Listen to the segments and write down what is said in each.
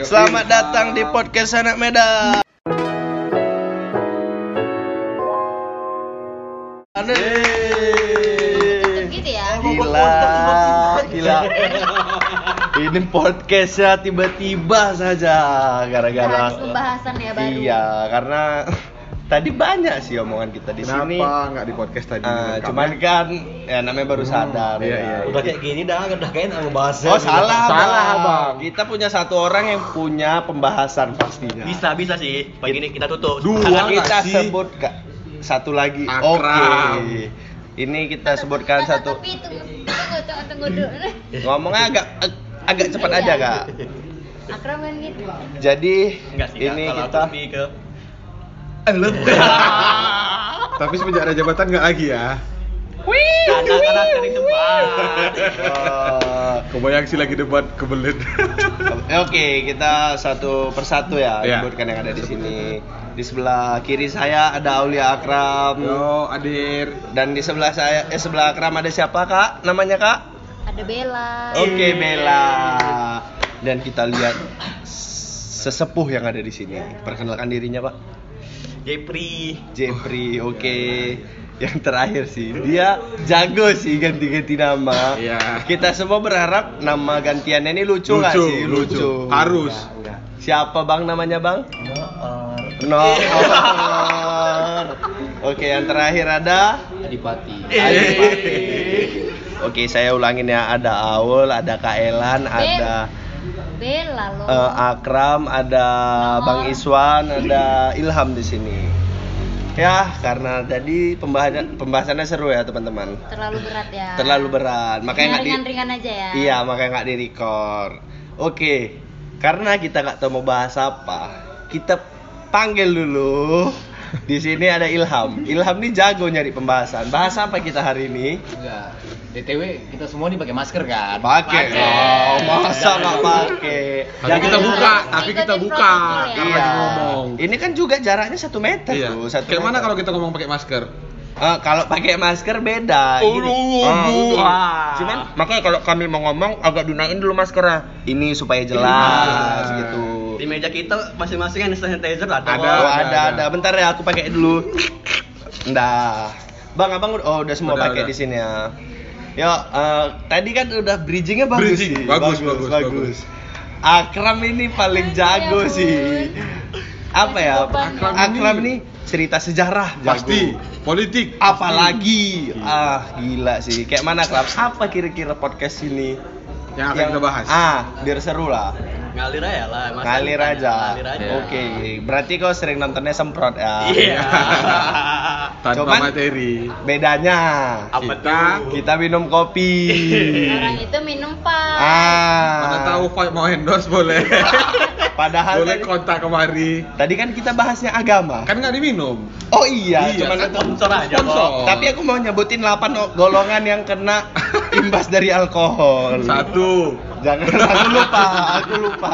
Selamat datang di podcast anak Medan. Gitu ya. Gila, gila. Ini podcastnya tiba-tiba saja gara-gara pembahasan ya baru Iya, karena tadi banyak sih omongan kita di Kenapa sini. nggak di podcast tadi? Ah, Rekam? cuman kan ya namanya baru sadar. iya, ya iya, kan? Udah kayak gini dah, udah kayak ngebahas. Oh salah, Salah, bang. Bang. Kita punya satu orang yang punya pembahasan pastinya. Bisa bisa sih. Pagi ini kita tutup. Dua nggak kita sih? sebut Kak, satu lagi. Oke. Akram. Ini kita sebutkan satu. tapi tunggu tunggu tunggu tunggu dulu Ngomongnya agak agak cepat aja kak. Akram kan gitu Jadi Enggak sih. ini. Kalau kita aku lebih ke Tapi semenjak ada jabatan nggak lagi ya? karena karena sering tempat. Oh, Kebayang sih lagi debat kebelet. Oke, kita satu persatu ya Iya. sebutkan yang ada di sini. Di sebelah kiri saya ada Aulia Akram Yo, Adir. dan di sebelah saya eh sebelah Akram ada siapa kak? Namanya kak? ada Bella Oke Bella. Dan kita lihat sesepuh yang ada di sini. Perkenalkan dirinya pak. Jepri. Jeffrey. Oke. Yang terakhir sih dia jago sih ganti-ganti nama. Iya. Kita semua berharap nama gantiannya ini lucu nggak Lucu, sih? lucu. Harus. Enggak, enggak. Siapa bang namanya bang? No. Oke, yang terakhir ada Adipati. Adipati. Oke, saya ulangin ya. Ada Aul, ada Kaelan, ada Bella loh eh, Akram, ada. Bang Iswan, ada Ilham di sini. Ya, karena tadi pembahasan pembahasannya seru ya teman-teman. terlalu berat ya Terlalu berat, makanya nggak di ringan-ringan aja ya Iya, makanya nggak di record. Oke, karena kita nggak tahu mau bahas apa, kita panggil dulu. Di sini ada Ilham. Ilham nih jago nyari pembahasan. Bahas apa kita hari ini? Enggak. DTW kita semua nih pakai masker kan? Pakai. Oh, masa nggak pakai? Tapi kita buka, tapi kita buka. ya. Karena Iya. lagi ngomong. Ini kan juga jaraknya satu meter Iya. tuh. Satu Kayak mana kalau kita ngomong pakai masker? Eh, kalau pakai masker beda. Oh, Gini. oh, oh. wah. Cuman makanya kalau kami mau ngomong agak dinaikin dulu maskernya. Ini supaya jelas Iya. gitu. Di meja kita masing-masing ada sanitizer ada. Ada. Oh, ada, ada. ada. Bentar ya, aku pakai dulu. Ndah. Bang, abang udah, oh, udah semua pakai di sini ya. Yo, eh, tadi kan udah bridgingnya bagus Bridging, sih. bagus, bagus, bagus. Akram ini paling jago Ya sih. Apa ya? Ya. Akram ini cerita sejarah jago. Pasti. Politik. Apalagi, ah gila sih. Kayak mana Akram? Apa kira-kira podcast ini? Yang akan kita bahas. Ah, biar seru lah. Ngalir aja lah. masa Ngalir aja. Ngalir aja. Oke, berarti kau sering nontonnya semprot ya. Iya. Tanpa Cuman- materi. Bedanya Apa Kita- tuh? kita minum kopi. orang itu minum pak ah. Mana tahu Five mau endorse boleh. Padahal boleh tadi, kontak kemari. tadi kan kita bahasnya agama. Kan nggak diminum. Oh iya, Iya, cuman kan sponsor aja Sponsor. kok. Tapi aku mau nyebutin 8 o- golongan yang kena imbas dari alkohol. Satu. Jangan aku lupa, aku lupa.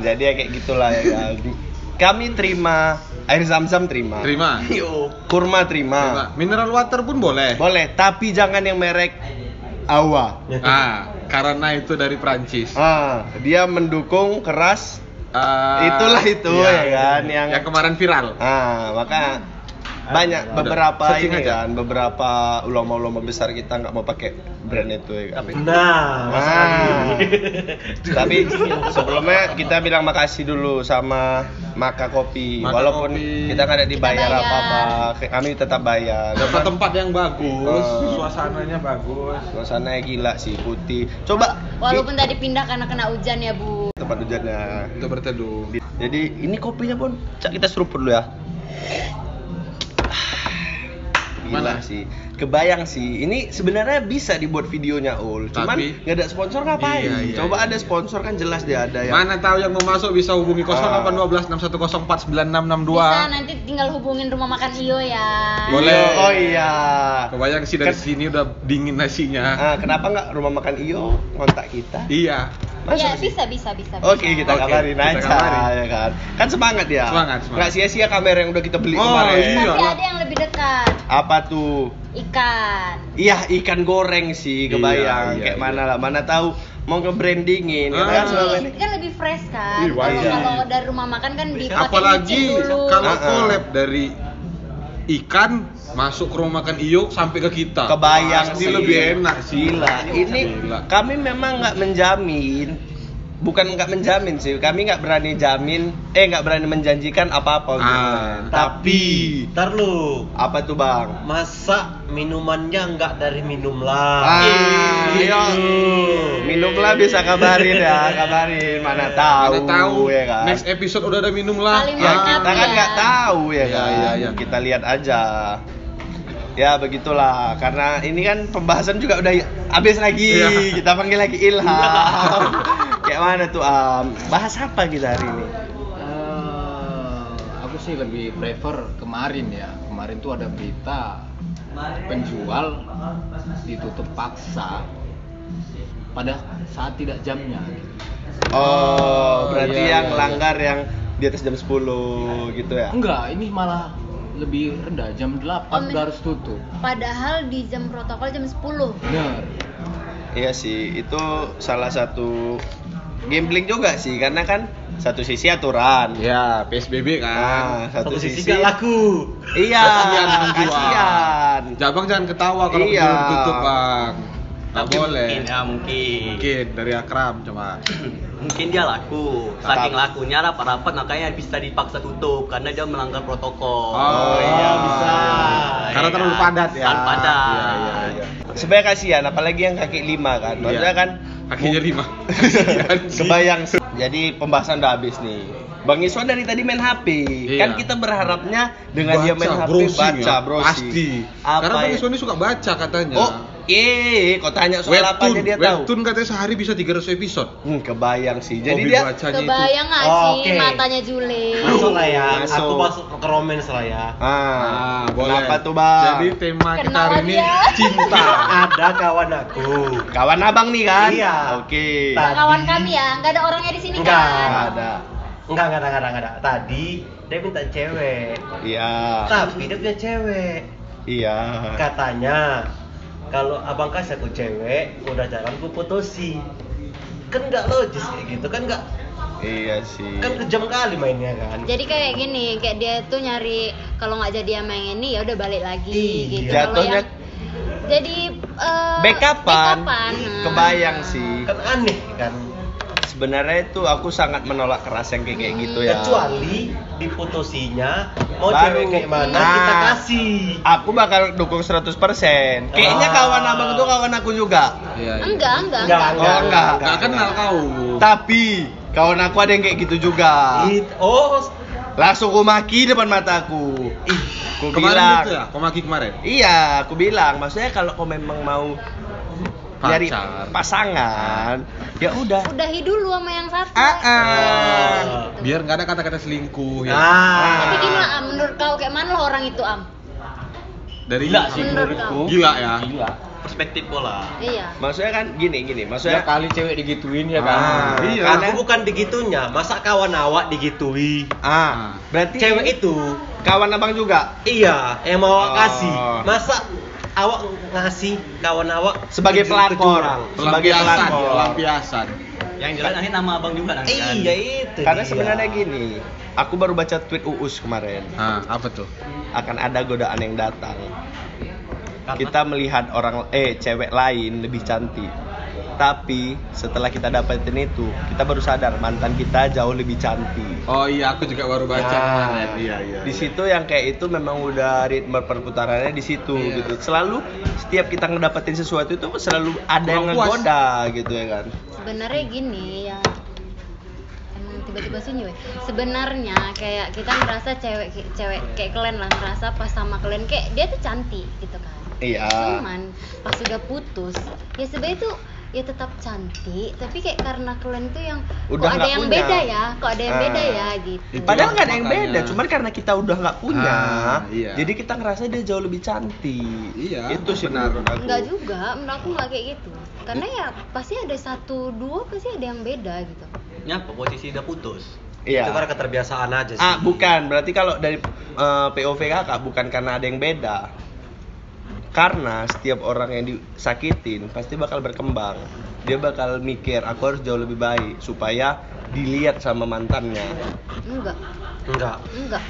Jadi ya kayak gitulah ya. Kami terima air zam-zam terima. Terima. Kurma terima. Terima. Mineral water pun boleh. Boleh, tapi jangan yang merek Awa. Ah, karena itu dari Prancis. Ah, dia mendukung keras. Ah, Itulah itu, iya, ya kan, yang- yang kemarin viral. Ah, maka banyak beberapa searching ini aja. kan, beberapa ulama-ulama besar kita nggak mau pakai brand itu ya kan. Nah, Ah. Tapi sebelumnya kita bilang makasih dulu sama Maka Kopi. Maka Walaupun Kopi. kita nggak ada dibayar Kita bayar. apa-apa, kami tetap bayar. Dapat tempat yang bagus, Ah. suasananya bagus. Suasananya gila sih, putih. Coba walaupun tadi pindah karena kena hujan ya bu tempat hujannya. Untuk berteduh. Jadi ini kopinya pun Cak, kita seruput dulu ya. Gila Mana? sih. Kebayang sih. Ini sebenarnya bisa dibuat videonya ul. Cuman nggak ada sponsor ngapain? Iya, iya, Coba iya. ada sponsor kan jelas dia ada yang Mana tahu yang mau masuk bisa hubungi 0812 6104 9662. bisa nanti tinggal hubungin rumah makan Iyo ya Boleh. Oh iya. Kebayang sih dari Ken- sini udah dingin nasinya. Ah, kenapa nggak rumah makan Iyo kontak kita? Iya. Iya sih? bisa bisa bisa Oke bisa. kita Oke, kabarin kita aja kabarin. ya kan. Kan semangat ya. Semangat, semangat. Nggak sia-sia kamera yang udah kita beli Oh, kemarin. iya. tapi ada yang lebih dekat Apa tuh? ikan Iya ikan goreng sih kebayang Iya, iya, kayak iya. mana lah mana tahu mau nge-brandingin kita kan Ah. selama ini kan lebih fresh kan. Kalau kalau dari rumah makan kan dipakai apalagi kalau Ah, ah. collab dari ikan masuk ke rumah makan Iyo sampai ke kita kebayang pasti sih. lebih enak sih Gila, ini Gila. kami memang nggak menjamin bukan nggak menjamin sih kami nggak berani jamin eh nggak berani menjanjikan apa-apa gitu. Ah, tapi Ntar lu, apa tuh bang masa minumannya nggak dari minum lah. Ah. Iya. minumlah bisa kabarin ya kabarin. Mana tahu, Mana tahu ya kan? next episode udah ada minum lah. Ya kita kan ya. nggak tahu ya Iya, kan? iya, iya. kita lihat aja. Ya begitulah. Karena ini kan pembahasan juga udah habis lagi. Iya. kita panggil lagi Ilham. Kayak mana tuh Am? Bahas apa kita hari ini? Eh, aku sih lebih prefer kemarin ya. Kemarin tuh ada berita penjual ditutup paksa pada saat tidak jamnya. oh berarti iya, yang iya, langgar yang di atas jam 10 gitu ya Enggak, ini malah lebih rendah jam 8 Oh, udah harus tutup. Padahal di jam protokol jam 10. Bener. Iya sih, itu salah satu gambling juga sih karena kan satu sisi aturan. ya PSBB Nah, kan satu, Satu sisi sisi nggak laku. Iya, Kasihan kasihan. Jabang jangan ketawa kalau Iya. tutup bang nggak Tapi boleh mungkin ya mungkin. mungkin dari Akram coba Mungkin dia laku. Saking lakunya rapat-rapat makanya bisa dipaksa tutup karena dia melanggar protokol. Oh, iya, bisa. Karena terlalu padat ya. Kan padat. Iya, iya, iya. Sebenarnya kasihan, apalagi yang kaki lima kan. Maksudnya Iya. kan kakinya lima kebayang. Jadi pembahasan udah habis nih. Bang Iswan dari tadi main HP. Iya. Kan kita berharapnya dengan dia main HP browsing baca, ya. browsing. Pasti. Apa Karena Bang ya? Iswan ini suka baca katanya. Oh, eh, kok tanya soal apa aja dia tahu. Webtoon katanya sehari bisa 300 episode. Hmm, kebayang sih. Jadi Hobi dia bacanya itu. Kebayang nggak Oh, sih oke. matanya Jule? Masuk lah ya. Masuk. Aku masuk ke romance lah ya. Ah, Ah, boleh. Kenapa tuh, Bang? Jadi tema kita Kenal hari ini cinta. Ada kawan aku. Kawan abang nih kan? Iya. Oke. Tadi- Kawan kami ya, nggak ada orangnya di sini Enggak. kan? Nggak ada. Enggak, enggak, enggak, enggak, enggak. Tadi dia minta cewek. Iya. Tapi dia punya cewek. Iya. Katanya kalau abang kasih aku cewek, udah jalan ku putusi. Kan nggak logis kayak gitu kan nggak Iya sih. kan kejam kali mainnya kan. Jadi kayak gini, kayak dia tuh nyari kalau nggak jadi sama yang ini ya udah balik lagi Iya. gitu. Jatuhnya yang- jadi eh, backupan. backupan, nah. Kebayang sih. Kan aneh kan. Sebenarnya itu aku sangat menolak keras yang kayak kayak gitu ya. Kecuali diputusinya mau Baru. cewek kayak mana Nah. kita kasih. Aku bakal dukung 100%. Kayaknya Ah. kawan abang tuh kawan aku juga. Iya, iya. Enggak, enggak, Enggak, enggak. Oh, enggak. Nggak kenal kau. Tapi kawan aku ada yang kayak gitu juga. It- oh, Langsung aku maki depan mataku. Ih, aku Kemarin bilang. gitu ya, kau maki kemarin. Iya, aku bilang. Maksudnya kalau kau memang mau nyari Pacar. pasangan, ya udah. Udahi dulu sama yang satu. Ah, ah. Gitu. Biar nggak ada kata-kata selingkuh ya. Nah. Tapi gimana Am? Menurut kau kayak mana lah orang itu Am? Dari Gila sih Menurut kau? Gila ya. Gila. Perspektif bola. Iya. Maksudnya kan gini gini, maksudnya kali cewek digituin Ah, ya kan. iya. karena- Aku bukan digitunya, masa kawan awak digitui? ah, berarti Cewek itu kawan abang juga iya yang mau awak Oh. kasih. Masa awak ngasih kawan awak sebagai pelakor, sebagai pelakor. pelampiasan. Yang jelas nanti nama abang juga nanti kan. Iya itu. Karena dia. sebenarnya gini, aku baru baca tweet Uus kemarin. Nah, apa tuh? Akan ada godaan yang datang. Karena- Kita melihat orang eh cewek lain lebih cantik. Tapi setelah kita dapetin itu, kita baru sadar mantan kita jauh lebih cantik. Oh iya, aku juga baru baca Ya. kemarin. Iya, iya. Di situ yang kayak itu memang udah ritme perputarannya di situ Iya. gitu. Selalu setiap kita ngedapetin sesuatu itu selalu ada yang Kurang puas. ngegoda gitu ya kan. Sebenarnya gini ya. Emang tiba-tiba sunyi weh. Sebenarnya kayak kita ngerasa cewek cewek kayak kalian lah ngerasa pas sama kalian kayak dia tuh cantik gitu kan. Iya. Cuman pas sudah putus, ya sebenarnya tuh ya tetap cantik, tapi kayak karena kalian tuh yang Udah kok ada nggak yang punya. beda ya, kok ada yang Ah. beda ya gitu. Itu Padahal nggak ada yang makanya. beda, cuman karena kita udah nggak punya, Ah, iya. jadi kita ngerasa dia jauh lebih cantik. Iya, itu sih benar. Enggak juga, menurut aku nggak kayak gitu. Karena ya pasti ada satu dua pasti ada yang beda gitu. Nyapa posisi udah putus. Iya. Itu karena keterbiasaan aja sih. Ah, bukan. Berarti kalau dari eh, POV kakak bukan karena ada yang beda. Karena setiap orang yang disakitin pasti bakal berkembang. Dia bakal mikir aku harus jauh lebih baik supaya dilihat sama mantannya. Enggak. Enggak. Enggak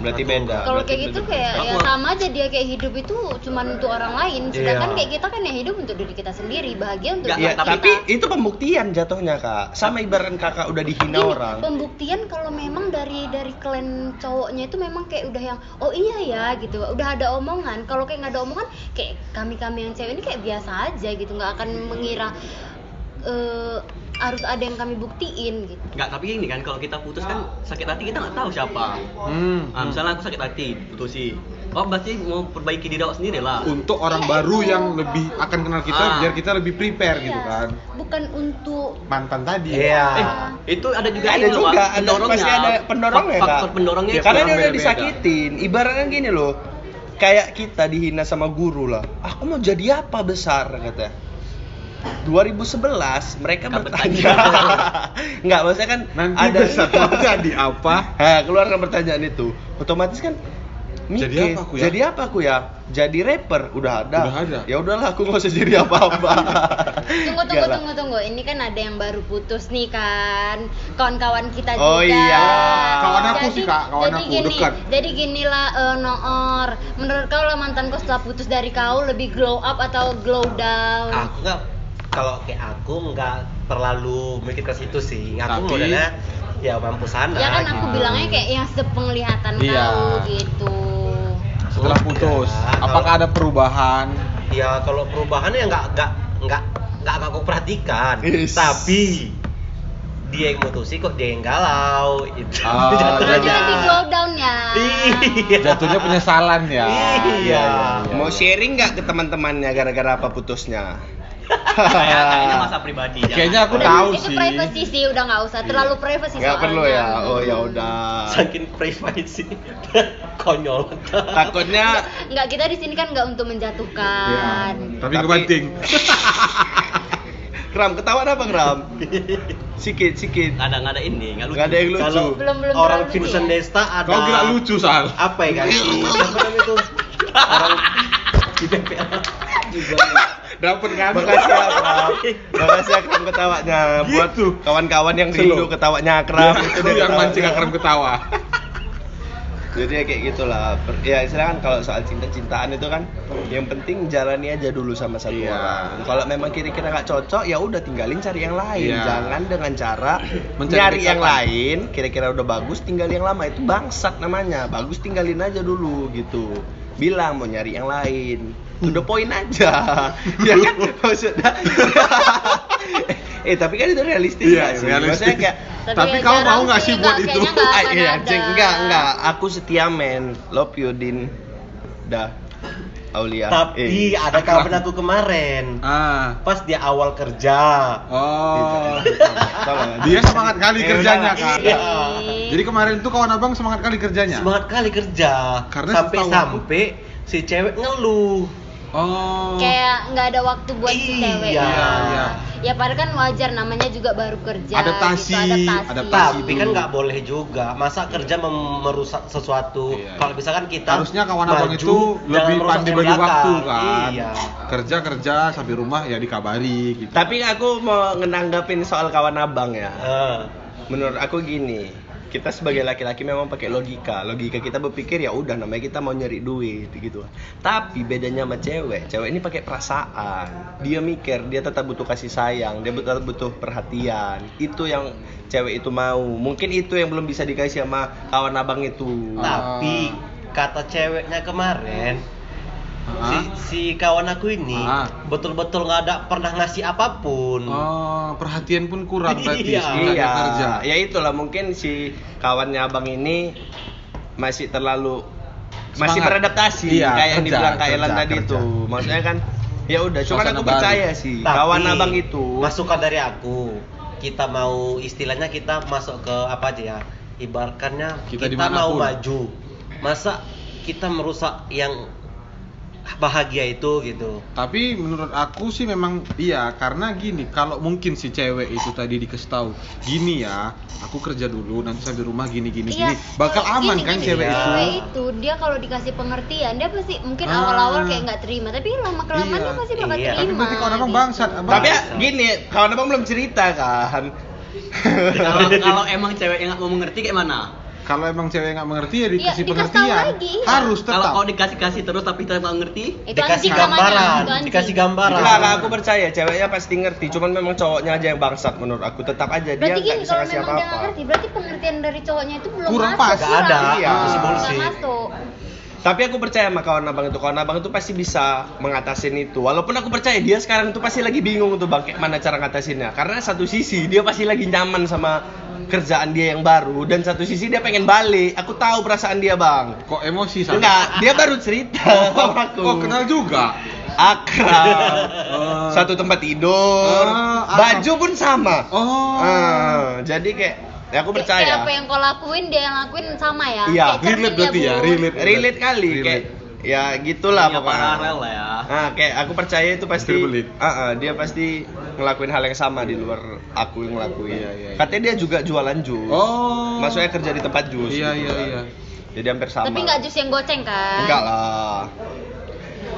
berarti beda kalau kayak gitu kayak ya sama aja dia kayak hidup itu cuman untuk orang lain. Sedangkan Iya. kayak kita kan ya hidup untuk diri kita sendiri bahagia untuk diri kita. tapi itu pembuktian jatuhnya kak. Sama ibarat kakak udah dihina Gini, orang. pembuktian kalau memang dari dari klan cowoknya itu memang kayak udah yang oh iya ya gitu. Udah ada omongan. Kalau kayak nggak ada omongan kayak kami kami yang cewek ini kayak biasa aja gitu. Nggak akan mengira eh, harus ada yang kami buktiin gitu Enggak, tapi ini kan kalau kita putus kan sakit hati kita nggak tahu siapa. Hmm. Nah, misalnya aku sakit hati, putusi. Oh, berarti mau perbaiki diri awak sendiri lah. Untuk orang Iya, baru itu. yang lebih akan kenal kita Ah. biar kita lebih prepare gitu Iya, kan. bukan untuk Mantan tadi. Iya. Eh, itu ada juga ada loh, juga Pak, ada pasti ada pendorongnya Fak- kak Faktor pendorongnya Ya, karena dia udah disakitin ibaratnya gini loh kayak kita dihina sama guru lah aku mau jadi apa besar katanya 2011 mereka Kan bertanya nggak maksudnya kan Nanti ada besar jadi apa? Nah, keluarkan pertanyaan itu otomatis kan mikir, Jadi apa aku ya? jadi apa aku ya jadi rapper udah ada Udah ada. ya udahlah aku nggak usah jadi apa-apa tunggu tunggu lah. tunggu tunggu ini kan ada yang baru putus nih kan kawan-kawan kita Oh, juga iya. Kawan aku sih, Kak. Kawan jadi aku, gini, dekat. jadi ginilah eh, Noor menurut kau lah mantan kau setelah putus dari kau lebih glow up atau glow down aku nggak kalau kayak aku nggak terlalu mikir ke situ sih aku Tapi- modalnya ya mampu sana ya kan aku gitu. bilangnya kayak yang sepenglihatan Iya. kau gitu Setelah putus, Enggak, apakah kalau- ada perubahan? ya kalau perubahan ya nggak nggak nggak nggak aku perhatikan Is. tapi dia yang mutusi kok dia yang galau itu Ah, berarti jadi- lebih glow down ya iya Jatuhnya penyesalan ya. Iya. mau sharing nggak ke teman-temannya gara-gara apa putusnya Kayak- kayaknya masa pribadi. jangan. Kayaknya aku Udah, tahu itu sih. privacy sih udah nggak usah terlalu privacy nggak perlu ya soalnya. oh ya udah saking privasi konyol takutnya nggak kita di sini kan nggak untuk menjatuhkan Iya. Tapi Tapi- kebanting. kram ketawa apa kram sikit sikit Nggak ada nggak ada ini, nggak lucu. nggak ada yang lucu kalau Belum- belum orang Vincent ya. Desta ada Kau kira lucu Sal? apa ya guys siapa namanya itu orang di PPL Dapat kan? Makasih ya Kram Makasih ya Kram ketawanya Buat Gitu. kawan-kawan yang rindu ketawanya Kram. Ya, itu yang mancing akram ketawa. Jadi ya kayak gitulah. Ya istilahnya kan kalau soal cinta-cintaan itu kan Yang penting jalani aja dulu sama satu Iya. orang. Kalau memang kira-kira nggak cocok ya udah tinggalin cari yang lain. Iya. Jangan dengan cara Mencari nyari yang lain. Kira-kira udah bagus tinggal yang lama. Itu bangsat namanya. Bagus tinggalin aja dulu gitu. Bilang mau nyari yang lain To the point aja Ya kan maksudnya Eh tapi kan itu realistis Iya, nggak sih? realistis. Maksudnya kayak Tapi Tapi ya kau mau nggak sih, buat itu? Ah, iya. Ceng, enggak, enggak. Aku setia men. Love you, Din. Dah. Aulia. tapi Eh, ada kawan aku kemarin Ah. pas dia awal kerja Oh. tolong. Dia semangat kali Eh, kerjanya kan. Iya. Jadi kemarin tuh kawan abang semangat kali kerjanya. semangat kali kerja Karena sampai sampai si cewek ngeluh Oh. kayak nggak ada waktu buat si Iya, cewek iya, iya. ya padahal kan wajar namanya juga baru kerja Adaptasi, gitu, adaptasi. adaptasi. tapi kan nggak boleh juga masa kerja mem- merusak sesuatu Iya. kalau misalkan kita Harusnya kawan abang itu lebih pandai bagi waktu kan. iya Kerja kerja sampai rumah ya dikabari gitu. Tapi aku mau ngenanggapin soal kawan abang ya. Eh, Menurut aku gini, kita sebagai laki-laki memang pakai logika. Logika kita berpikir ya udah namanya kita mau nyari duit gitu. Tapi bedanya sama cewek, cewek ini pakai perasaan. Dia mikir, dia tetap butuh kasih sayang, dia tetap butuh perhatian. Itu yang cewek itu mau. Mungkin itu yang belum bisa dikasih sama kawan abang itu. tapi kata ceweknya kemarin si, Ah. si kawan aku ini Ah. betul-betul nggak ada pernah ngasih apa pun Oh, perhatian pun kurang berarti Iya. Iya, kerja. ya itulah mungkin si kawannya abang ini masih terlalu masih Semangat. beradaptasi Iya, kayak yang dibilang Kak Elan tadi kerja. tuh. Maksudnya kan ya udah, cuman Suasana aku baru. percaya sih Tapi, kawan abang itu masukan dari aku kita mau istilahnya kita masuk ke apa aja ya ibaratkannya Kita kita, mau maju masa kita merusak yang bahagia itu gitu Tapi menurut aku sih memang iya karena gini kalau mungkin si cewek itu tadi dikasih tahu gini ya aku kerja dulu nanti sampai rumah gini gini Iya, gini bakal kalau aman gini, kan gini, cewek Iya. itu. cewek itu dia kalau dikasih pengertian dia pasti mungkin Ah. awal-awal kayak nggak terima tapi lama kelamaan Iya. dia pasti bakal Iya. terima Tapi berarti kawan abang gitu. bangsat abang. Tapi ya, gini, kawan abang belum cerita kan. kalau kalau emang cewek yang nggak mau mengerti kayak mana kalau emang cewek nggak mengerti ya dikasih dikasih tahu pengertian. lagi. Harus kalau tetap. kau dikasih kasih terus tapi tetap nggak ngerti itu dikasih gambaran itu dikasih gambaran Enggak, enggak, aku percaya ceweknya pasti ngerti, cuman memang cowoknya aja yang bangsat menurut aku. Tetap aja dia berarti nggak gini bisa kalau kasih apa-apa. ngerti berarti pengertian dari cowoknya itu belum Kurang masuk pas. Nggak ada, Iya. masih Nggak bullshit. masuk Tapi aku percaya sama kawan abang itu, kawan abang itu pasti bisa mengatasin itu. Walaupun aku percaya dia sekarang itu pasti lagi bingung tuh bang, mana cara ngatasinnya. Karena satu sisi dia pasti lagi nyaman sama kerjaan dia yang baru, dan satu sisi dia pengen balik. Aku tahu perasaan dia bang. Kok emosi sama? Enggak, dia baru cerita sama aku. Oh, kenal juga. Akrab. Oh. Satu tempat tidur. Oh, akrab. baju pun sama. Oh. Ah, jadi kayak ya aku percaya. kayak apa yang kau lakuin dia yang lakuin sama ya Iya, relate berarti ya, relate. relate kali Relate. kayak ya gitulah Dunia pokoknya. paralel lah ya Nah, kayak aku percaya itu pasti. Ah, ah, dia pasti ngelakuin hal yang sama di luar aku yang ngelakuin. Iya, iya, iya. Katanya dia juga jualan jus. Oh. Maksudnya kerja di tempat jus. Iya, gitu iya, kan. iya. Jadi hampir sama. tapi nggak jus yang goceng kan Enggak lah.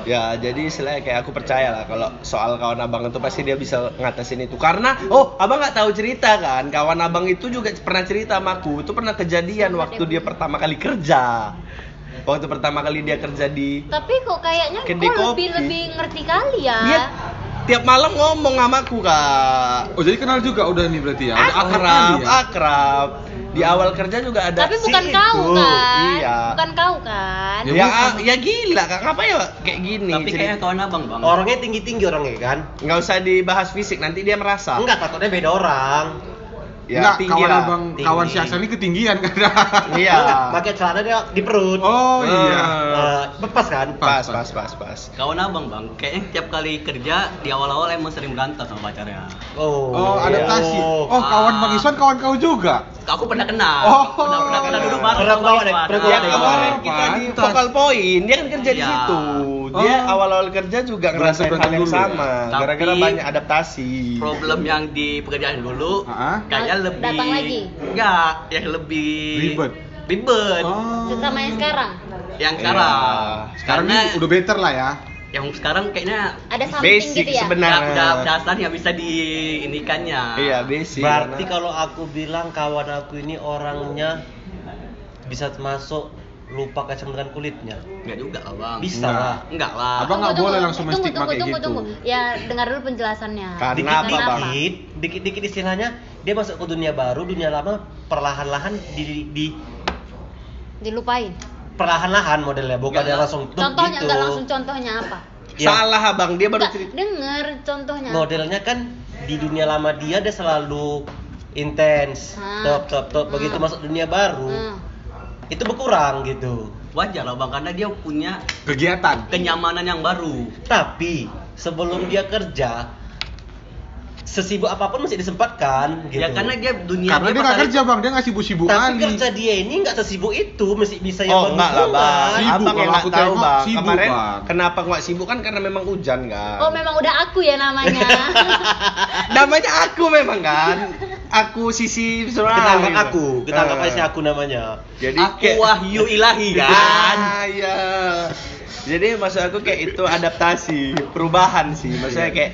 Ya, jadi istilahnya kayak aku percaya lah kalau soal kawan abang itu pasti dia bisa ngatasin itu. Karena, oh, abang nggak tahu cerita kan? Kawan abang itu juga pernah cerita sama aku. Itu pernah kejadian waktu dia pertama kali kerja. Waktu pertama kali dia kerja di tapi kok kayaknya kok lebih lebih ngerti kali ya dia tiap malam ngomong sama aku kak. Oh, jadi kenal juga udah nih berarti ya. Udah akrab ya. akrab. Di awal kerja juga ada tapi si bukan itu. kau kan Iya. bukan kau kan Ya Ya, bukan. ya gila kak, ngapa ya kayak gini? tapi kayaknya kawan abang bang orangnya tinggi tinggi orangnya kan nggak usah dibahas fisik, nanti dia merasa. enggak takutnya beda orang Ya, Enggak, tinggi kawan lah. abang, Tinggi. kawan si Aksan ini ketinggian kan? Iya. enggak pakai celana dia di perut Oh iya. Eh, lepas kan Pas, pas, pas, pas. kawan abang bang kayaknya tiap kali kerja di awal-awal emang sering berantem sama pacarnya oh Oh, iya. adaptasi. Oh, kawan Bang Iswan kawan kau juga. aku pernah kenal Oh. pernah pernah pernah duduk bareng Pernah deh, pernah Ya kemarin Oh, kita di vokal point, dia kan kerja di Iya. situ. Dia Oh. awal-awal kerja juga ngerasain hal yang dulu ya? sama, Tapi- gara-gara banyak adaptasi. problem yang di pekerjaan dulu Ah, kayaknya Datang lebih lagi? enggak yang lebih Ribet. ribet Oh. sama yang sekarang yang Iya. sekarang Sekarang karena ini udah better lah ya. yang sekarang kayaknya ada something Basic gitu ya sebenarnya. udah asal nggak bisa diinikannya Iya, basic. berarti karena- kalau aku bilang kawan aku ini orangnya bisa masuk lupa kacang dengan kulitnya enggak juga lah bang bisa Enggak. lah enggak lah Abang nggak Tunggu, boleh tunggu, langsung tunggu, menstigma tunggu, kayak tunggu, gitu. tunggu. ya dengar dulu penjelasannya Karena dikit apa, Bang? dikit dikit dikit istilahnya dia masuk ke dunia baru dunia lama perlahan-lahan di, di dilupain perlahan-lahan modelnya bukan Enggak dia langsung tuk contohnya gitu. enggak langsung contohnya apa Ya, Salah abang, dia baru cerita. denger contohnya modelnya kan di dunia lama dia dia selalu intens Ah. top top top begitu Hmm. masuk dunia baru Hmm. Itu berkurang gitu wajar lah bang karena dia punya Kegiatan. kenyamanan yang baru tapi sebelum dia kerja sesibuk apa pun masih disempatkan gitu ya karena dia dunia Karena dia nggak kerja bang, dia nggak sibuk-sibuk tapi kali. kerja dia ini nggak sesibuk itu masih bisa yang Oh enggak lah bang, Sibuk, abang yang aku tahu bang. sibuk, Kemarin Bang. kenapa nggak sibuk kan karena memang hujan kan. oh memang udah aku ya namanya Namanya aku memang kan. Aku sisi kita Surau. anggap aku kita anggap Ah. aja aku namanya Jadi aku kayak- wahyu ilahi kan Ah, iya. Jadi maksud aku kayak itu adaptasi, perubahan sih. Maksudnya kayak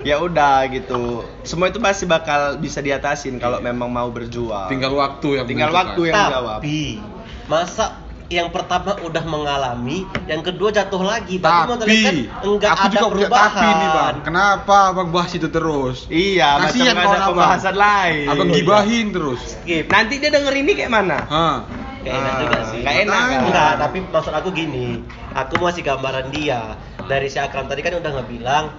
ya udah gitu. Semua itu pasti bakal bisa diatasin kalau memang mau berjuang. Tinggal waktu yang tinggal waktu yang jawab. tapi masa yang pertama udah mengalami yang kedua jatuh lagi tapi, modelnya kan Tapi, enggak aku ada juga perubahan tapi nih bang. Kenapa abang bahas itu terus? Iya, macam kawan ada abang. pembahasan lain. Abang gibahin terus. skip Nanti dia denger ini kayak mana? Hah. Kayak enak Ah, juga sih nggak enak kan? enggak tapi maksud aku gini aku masih gambaran dia dari si Akram tadi kan udah ngebilang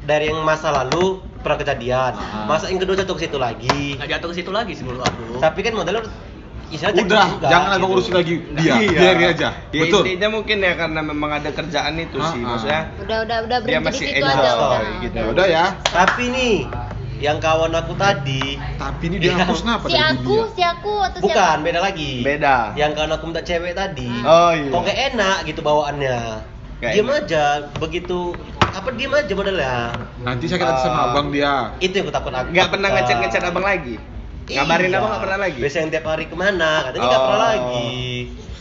dari yang masa lalu pernah kejadian Ah. masa yang kedua jatuh ke situ lagi nggak jatuh ke situ lagi sih menurut aku tapi kan modelnya istilahnya Udah, juga, jangan abang gitu. urusin lagi dia. Iya. Biarin aja. Ya Betul. intinya mungkin ya karena memang ada kerjaan itu sih, Ah, ah. maksudnya udah udah udah dia berhenti masih di situ enjoy aja udah gitu. Ya udah ya. tapi nih yang kawan aku tadi Tapi ini dia Iya. hapus kenapa si aku dia? si aku atau bukan siapa beda lagi Beda. yang kawan aku minta cewek tadi Oh iya. kok gak enak gitu bawaannya Nggak Diam enak. aja, begitu apa diam aja modelnya. Nanti sakit hati sama Ah. abang dia. Itu yang aku takut aku. Nggak pernah ngechat Kak. ngechat abang lagi. Ngabarin Iya. abang nggak pernah lagi. Biasanya yang tiap hari ke mana? Katanya nggak Oh. pernah lagi.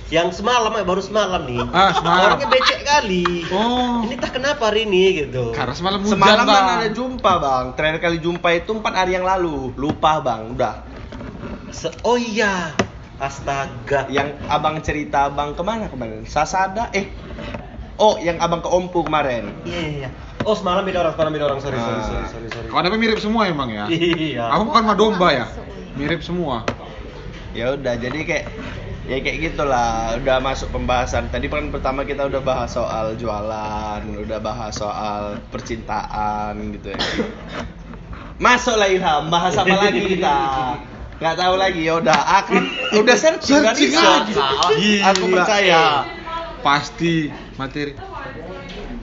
Yang semalam eh, baru semalam nih. Ah, semalam. Orangnya becek kali. Oh. Ini tak kenapa hari ini gitu. Karena semalam hujan, Semalam kan Bang. ada jumpa bang. Terakhir kali jumpa itu empat hari yang lalu. Lupa bang, udah. Se- oh iya. Astaga. Yang abang cerita abang ke mana kemarin? Sasada? Eh, oh yang abang ke Ompu kemarin. Iya iya. iya. Oh semalam beda orang, semalam beda orang. Sorry sorry Ah. sorry sorry sorry. Kawannya mirip semua emang ya? Iya. Aku bukan domba ya? Mirip semua. Ya udah, jadi kayak ya kayak gitulah. Udah masuk pembahasan. Tadi kan pertama kita udah bahas soal jualan, udah bahas soal percintaan gitu ya. Masuklah Ilham, bahas apa lagi kita? Nggak tahu lagi ya udah akan udah searching, kan Searching lagi. Aku percaya. Pasti materi.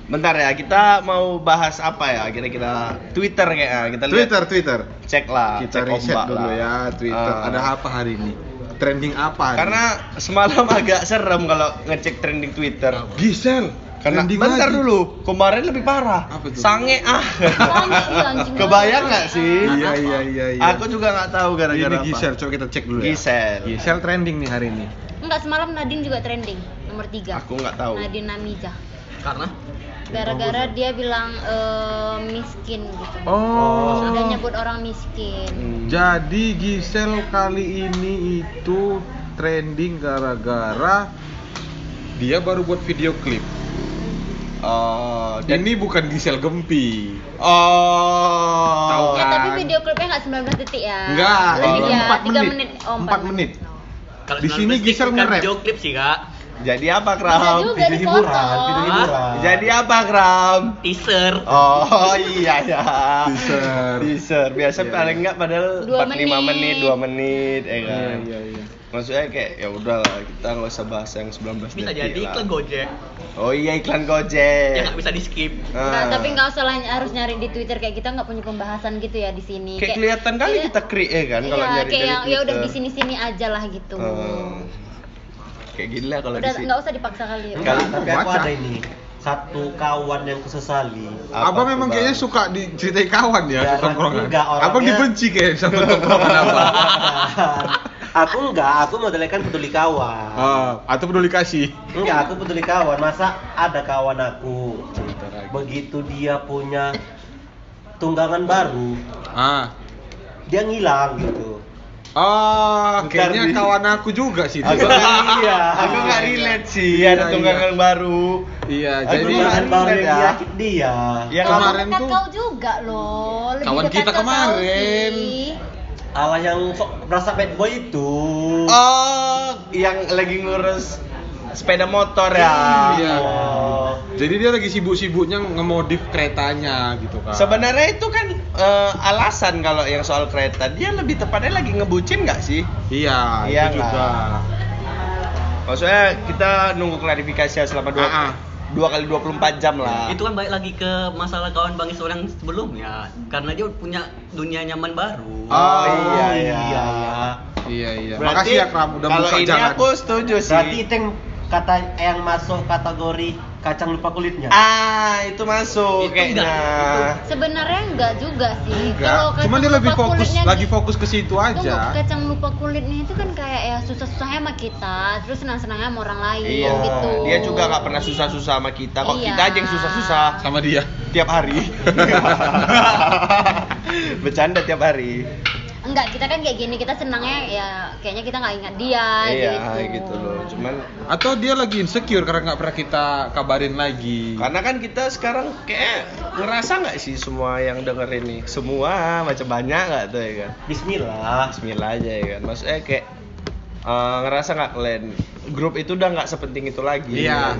Bentar ya, kita mau bahas apa ya? Kira-kira Twitter kayaknya. Kita lihat Twitter, Twitter. cek lah, Kita cek riset ombak dulu lah. ya Twitter. Ah. Ada apa hari ini? Trending apa? hari Karena semalam agak serem kalau ngecek trending Twitter. ini? Gisel. Karena trending bentar lagi. dulu, kemarin lebih parah. Apa? Sange ah. Iya. Kebayang nggak sih? Iya iya iya iya. Aku juga nggak tahu gara-gara ini. Gisel, coba kita cek dulu ya. Gisel. Gisel trending nih hari ini. Enggak semalam Nadine juga trending nomor 3 Aku nggak tahu. Nadine Namiza Karena gara-gara dia bilang eh, miskin gitu Oh. udah nyebut orang miskin Hmm. Jadi Gisel kali ini itu trending gara-gara dia baru buat video klip. Oh, dan Ini bukan Gisel Gempi. oh. Tahu ya kan? tapi video klipnya nggak 19 detik ya Enggak, lebih oh. ya 4 3 menit. menit oh 4 menit. kalau Di sini 19 detik Gisel nge-rap. video klip sih kak. Jadi apa, bisa Kram? juga Video hiburan, video hiburan. Jadi apa, Kram? Teaser. Oh iya ya. Teaser. Teaser. Biasa Iya, paling iya. nggak padahal Dua 45 menit, menit. 2 menit, ya Iya kan. iya iya. Maksudnya kayak ya udahlah, kita nggak usah bahas yang 19 Bisa jadi lah. iklan Gojek. Oh iya iklan Gojek. Ya nggak bisa di skip. Nggak, Ah. tapi nggak usah lah harus nyari di Twitter kayak kita nggak punya pembahasan gitu ya di sini. Kayak kelihatan kali kita create ya kan kalau iya, nyari kayak dari yang ya udah di sini-sini aja lah gitu. Hmm. Kayak gini lah kalau di udah sini. nggak usah dipaksa kali. ya. Enggak, Kali- tapi aku baca. ada ini. Satu kawan yang kusesali. Apa Abang memang kayaknya suka diceritai kawan ya, di tongkrongan. orangnya- Abang dibenci kayak sama tongkrongan abang. aku enggak, aku modelnya kan peduli kawan. Ah, atau peduli kasih. Enggak, aku peduli kawan. Masa ada kawan aku begitu dia punya tunggangan baru, Ah. dia ngilang gitu. Oh, Bentar, kayaknya Bi. kawan aku juga sih. Aku itu. Iya. Aku nggak relate sih Iya, ada tunggangan baru. Iya, Aku jadi Tunggangan baru yang ya. menyakit dia. Kamu kemarin tuh- kau juga loh. Lebih Kawan dekat kita kemarin. Alah yang sok berasa bad boy itu. Oh, yang lagi ngurus sepeda motor ya. Iya. Oh. Jadi dia lagi sibuk-sibuknya ngemodif keretanya gitu kan. Sebenarnya itu kan eh, alasan kalau yang soal kereta dia lebih tepatnya lagi ngebucin nggak sih? Iya, Iya itu juga. Maksudnya kita nunggu klarifikasi ya selama dua, ah. dua kali 24 jam lah. Itu kan balik lagi ke masalah kawan Bang Isor yang sebelumnya. Karena dia punya dunia nyaman baru. Oh, iya, iya. iya. Iya, iya. Berarti Makasih ya Kram udah kalau buka ini jalan. aku setuju sih. Berarti itu yang kata yang masuk kategori kacang lupa kulitnya. Ah, itu masuk Itu kayaknya. enggak, Sebenarnya enggak juga sih. Enggak. Kalau Cuman kacang dia lebih lupa fokus kulitnya lagi gitu- fokus ke situ Tunggu, aja. kacang lupa kulitnya itu kan kayak ya susah-susahnya sama kita, terus senang-senangnya sama orang lain Iya, gitu. dia juga nggak pernah susah-susah sama kita. Kok Iya. kita aja yang susah-susah Sama dia. tiap hari. Bercanda tiap hari. Enggak, kita kan kayak gini, kita senangnya ya kayaknya kita nggak ingat dia iya, gitu. gitu loh. Cuman Atau dia lagi insecure karena nggak pernah kita kabarin lagi. karena kan kita sekarang kayak ngerasa nggak sih semua yang denger ini semua macam banyak nggak tuh ya kan Bismillah. Bismillah aja ya kan maksudnya kayak eh, ngerasa nggak kalian grup itu udah nggak sepenting itu lagi Iya,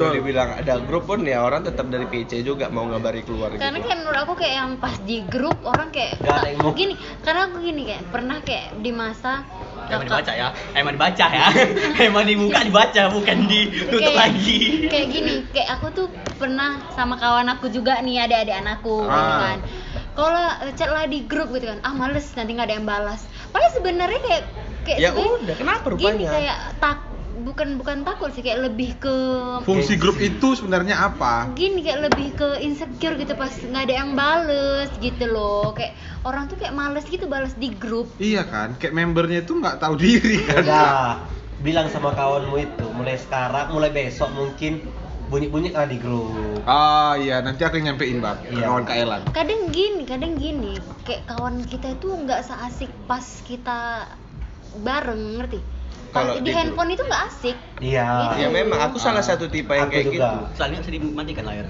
betul. dibilang ada grup pun ya orang tetap dari PC juga mau ngabari keluar Karena gitu kayak menurut aku kayak yang pas di grup orang kayak ada mau- gini, karena aku gini kayak pernah kayak di masa Emang dibaca ya? Emang dibaca ya? Emang dibuka dibaca bukan ditutup kayak, lagi. kayak gini kayak aku tuh pernah sama kawan aku juga nih adik-adik anakku gitu Ah. kan kalau eh, chat lah di grup gitu kan ah males nanti nggak ada yang balas padahal sebenarnya kayak kayak Ya udah, kenapa gini rupanya? kayak tak bukan bukan takut sih kayak lebih ke Fungsi grup itu sebenarnya apa? gini kayak lebih ke insecure gitu pas nggak ada yang bales gitu loh kayak orang tuh kayak males gitu balas di grup Iya kan, kayak membernya itu nggak tahu diri kan. Udah, bilang sama kawanmu itu mulai sekarang, mulai besok mungkin bunyi-bunyi lah di grup. Oh iya, nanti aku nyampein bang, Iya. kawan Kaelan. kadang gini kadang gini kayak kawan kita itu nggak seasik pas kita bareng ngerti Kalau di di handphone itu nggak asik Iya. Ya memang aku salah satu tipe yang Aku kayak juga. gitu. Soalnya bisa dimatikan layar.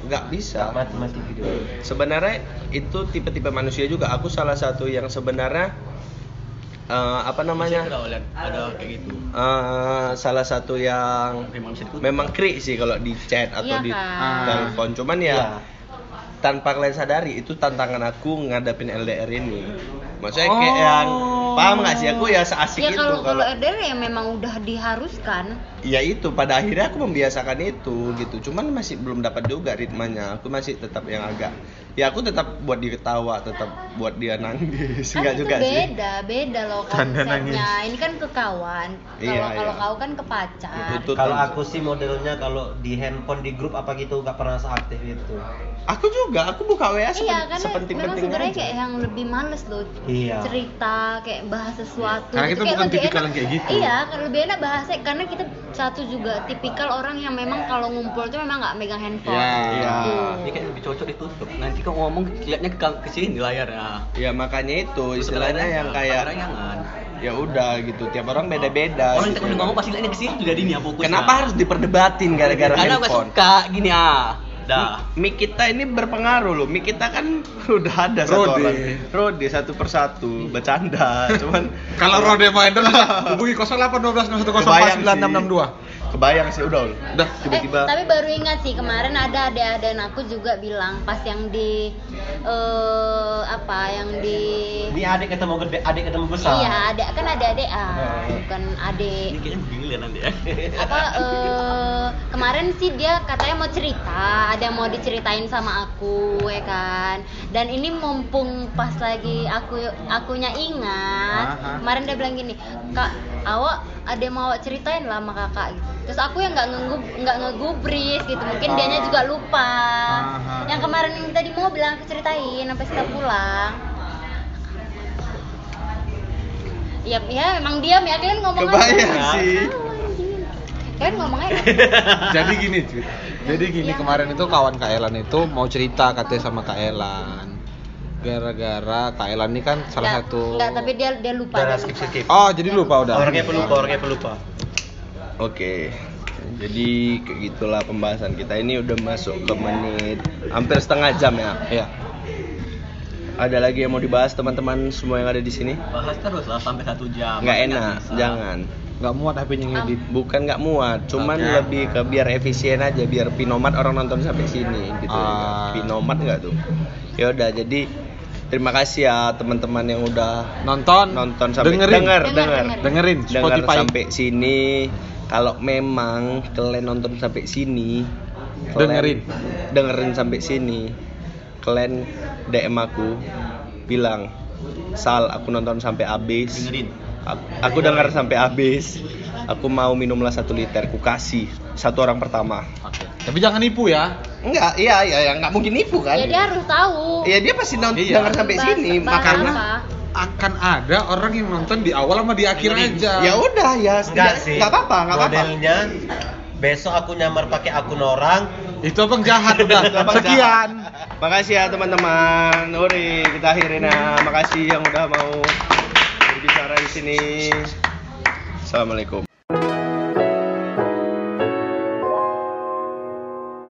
Nggak bisa. Mati-mati video. Sebenarnya itu tipe-tipe manusia juga. Aku salah satu yang sebenarnya eh, apa namanya? Ada kayak gitu. eh, salah satu yang Memang krik sih kalau di chat atau Iya di kan? telepon. Cuman ya Iya. tanpa kalian sadari itu tantangan aku ngadapin LDR ini. Maksudnya Oh. kayak yang paham nggak sih? Aku ya seasik ya itu kalau kalau LDR ya memang udah diharuskan. Ya itu pada akhirnya aku membiasakan itu gitu. Cuman masih belum dapat juga ritmenya. Aku masih tetap yang agak ya aku tetap buat dia ketawa tetap buat dia nangis kan enggak juga sih beda beda loh konsepnya ini kan ke kawan kalau Iya, kalau iya. kau kan ke pacar Itu Kalau aku sih modelnya kalau di handphone di grup apa gitu nggak pernah seaktif itu. aku juga aku buka WA iya sepen- karena memang sepenting-penting sebenarnya aja kayak yang lebih males loh Iya. cerita kayak bahas sesuatu Karena kita kayak bukan lebih tipikal enak- yang kayak gitu. iya lebih enak bahasa karena kita satu juga tipikal orang yang memang kalau ngumpul tuh memang nggak megang handphone Iya. Iya. Gitu. Ini kan lebih cocok ditutup. Nanti kau ngomong lihatnya ke, ke sini layarnya. ya makanya itu istilahnya yang kayak ya udah gitu tiap orang beda-beda Orang gitu. kita ngomong pasti lihatnya ke sini tuh jadi nih ya fokusnya. kenapa harus diperdebatin gara-gara Karena aku handphone suka gini ah. Dah. Mic kita ini berpengaruh loh. Mic kita kan udah ada satu Rode. orang. Rode satu persatu bercanda. Cuman Kalau Rode main dulu, hubungi 0812 kebayang sih udah. Udah, tiba-tiba Eh, tapi baru ingat sih kemarin ada adik-adik aku juga bilang pas yang di eh apa yang di Ini adik ketemu gede, adik ketemu besar. iya adik kan ada adik ah Oh. bukan adik Ini kayaknya begini lihat nanti ya. apa eh kemarin sih dia katanya mau cerita ada yang mau diceritain sama aku ya kan dan ini mumpung pas lagi aku akunya ingat Aha. kemarin dia bilang gini kak awak ada yang mau awak ceritain lah sama kakak gitu terus aku yang nggak ngegub nggak ngegubris gitu mungkin dianya juga lupa Aha. yang kemarin yang tadi mau bilang aku ceritain sampai kita pulang Iya, ya memang diam ya kalian ngomong Kebayang aja. sih. Tahu, anjing. Kalian ngomong aja. Jadi gini, cuy. Jadi gini Iya. kemarin itu kawan Kaelan itu mau cerita katanya sama Kaelan. Gara-gara Kaelan ini kan salah Nggak, satu Nggak, tapi dia dia lupa. Dia skip, lupa. skip. Oh, jadi lupa udah. Orangnya pelupa, orangnya pelupa. Oke. Jadi kayak gitulah pembahasan kita ini udah masuk ke menit hampir setengah jam ya. Iya. Ada lagi yang mau dibahas teman-teman semua yang ada di sini? Bahas terus lah sampai satu jam. Nggak Nanti enak, bisa. jangan. Nggak muat HP-nya ngedit. Bukan nggak muat, cuman Oke. lebih ke biar efisien aja, biar pinomat orang nonton sampai sini gitu. Ah. Pinomat nggak tuh? Ya udah, jadi terima kasih ya teman-teman yang udah Nonton, nonton sampai dengerin, denger, Denger, denger, denger. dengerin Denger Spotify. sampai sini. Kalau memang kalian nonton sampai sini, kalian Dengerin. dengerin sampai sini, kalian DM aku bilang, Sal, aku nonton sampai habis. Dengerin. Aku, aku dengar sampai habis. Aku mau minumlah satu liter, ku kasih satu orang pertama. Oke. Tapi jangan nipu ya. Enggak, iya, iya, ya, nggak mungkin nipu kan? Ya dia harus tahu. Iya dia pasti nonton Iya. dengar sampai sini, makanya apa. Akan ada orang yang nonton di awal sama di akhir aja. ya udah ya, Enggak ya, sih. nggak apa-apa, nggak apa-apa. Modelnya besok aku nyamar pakai akun orang, Itu abang jahat udah. Abang Sekian. Makasih ya teman-teman. Uri, kita akhirin ya. Makasih yang udah mau berbicara di sini. Assalamualaikum.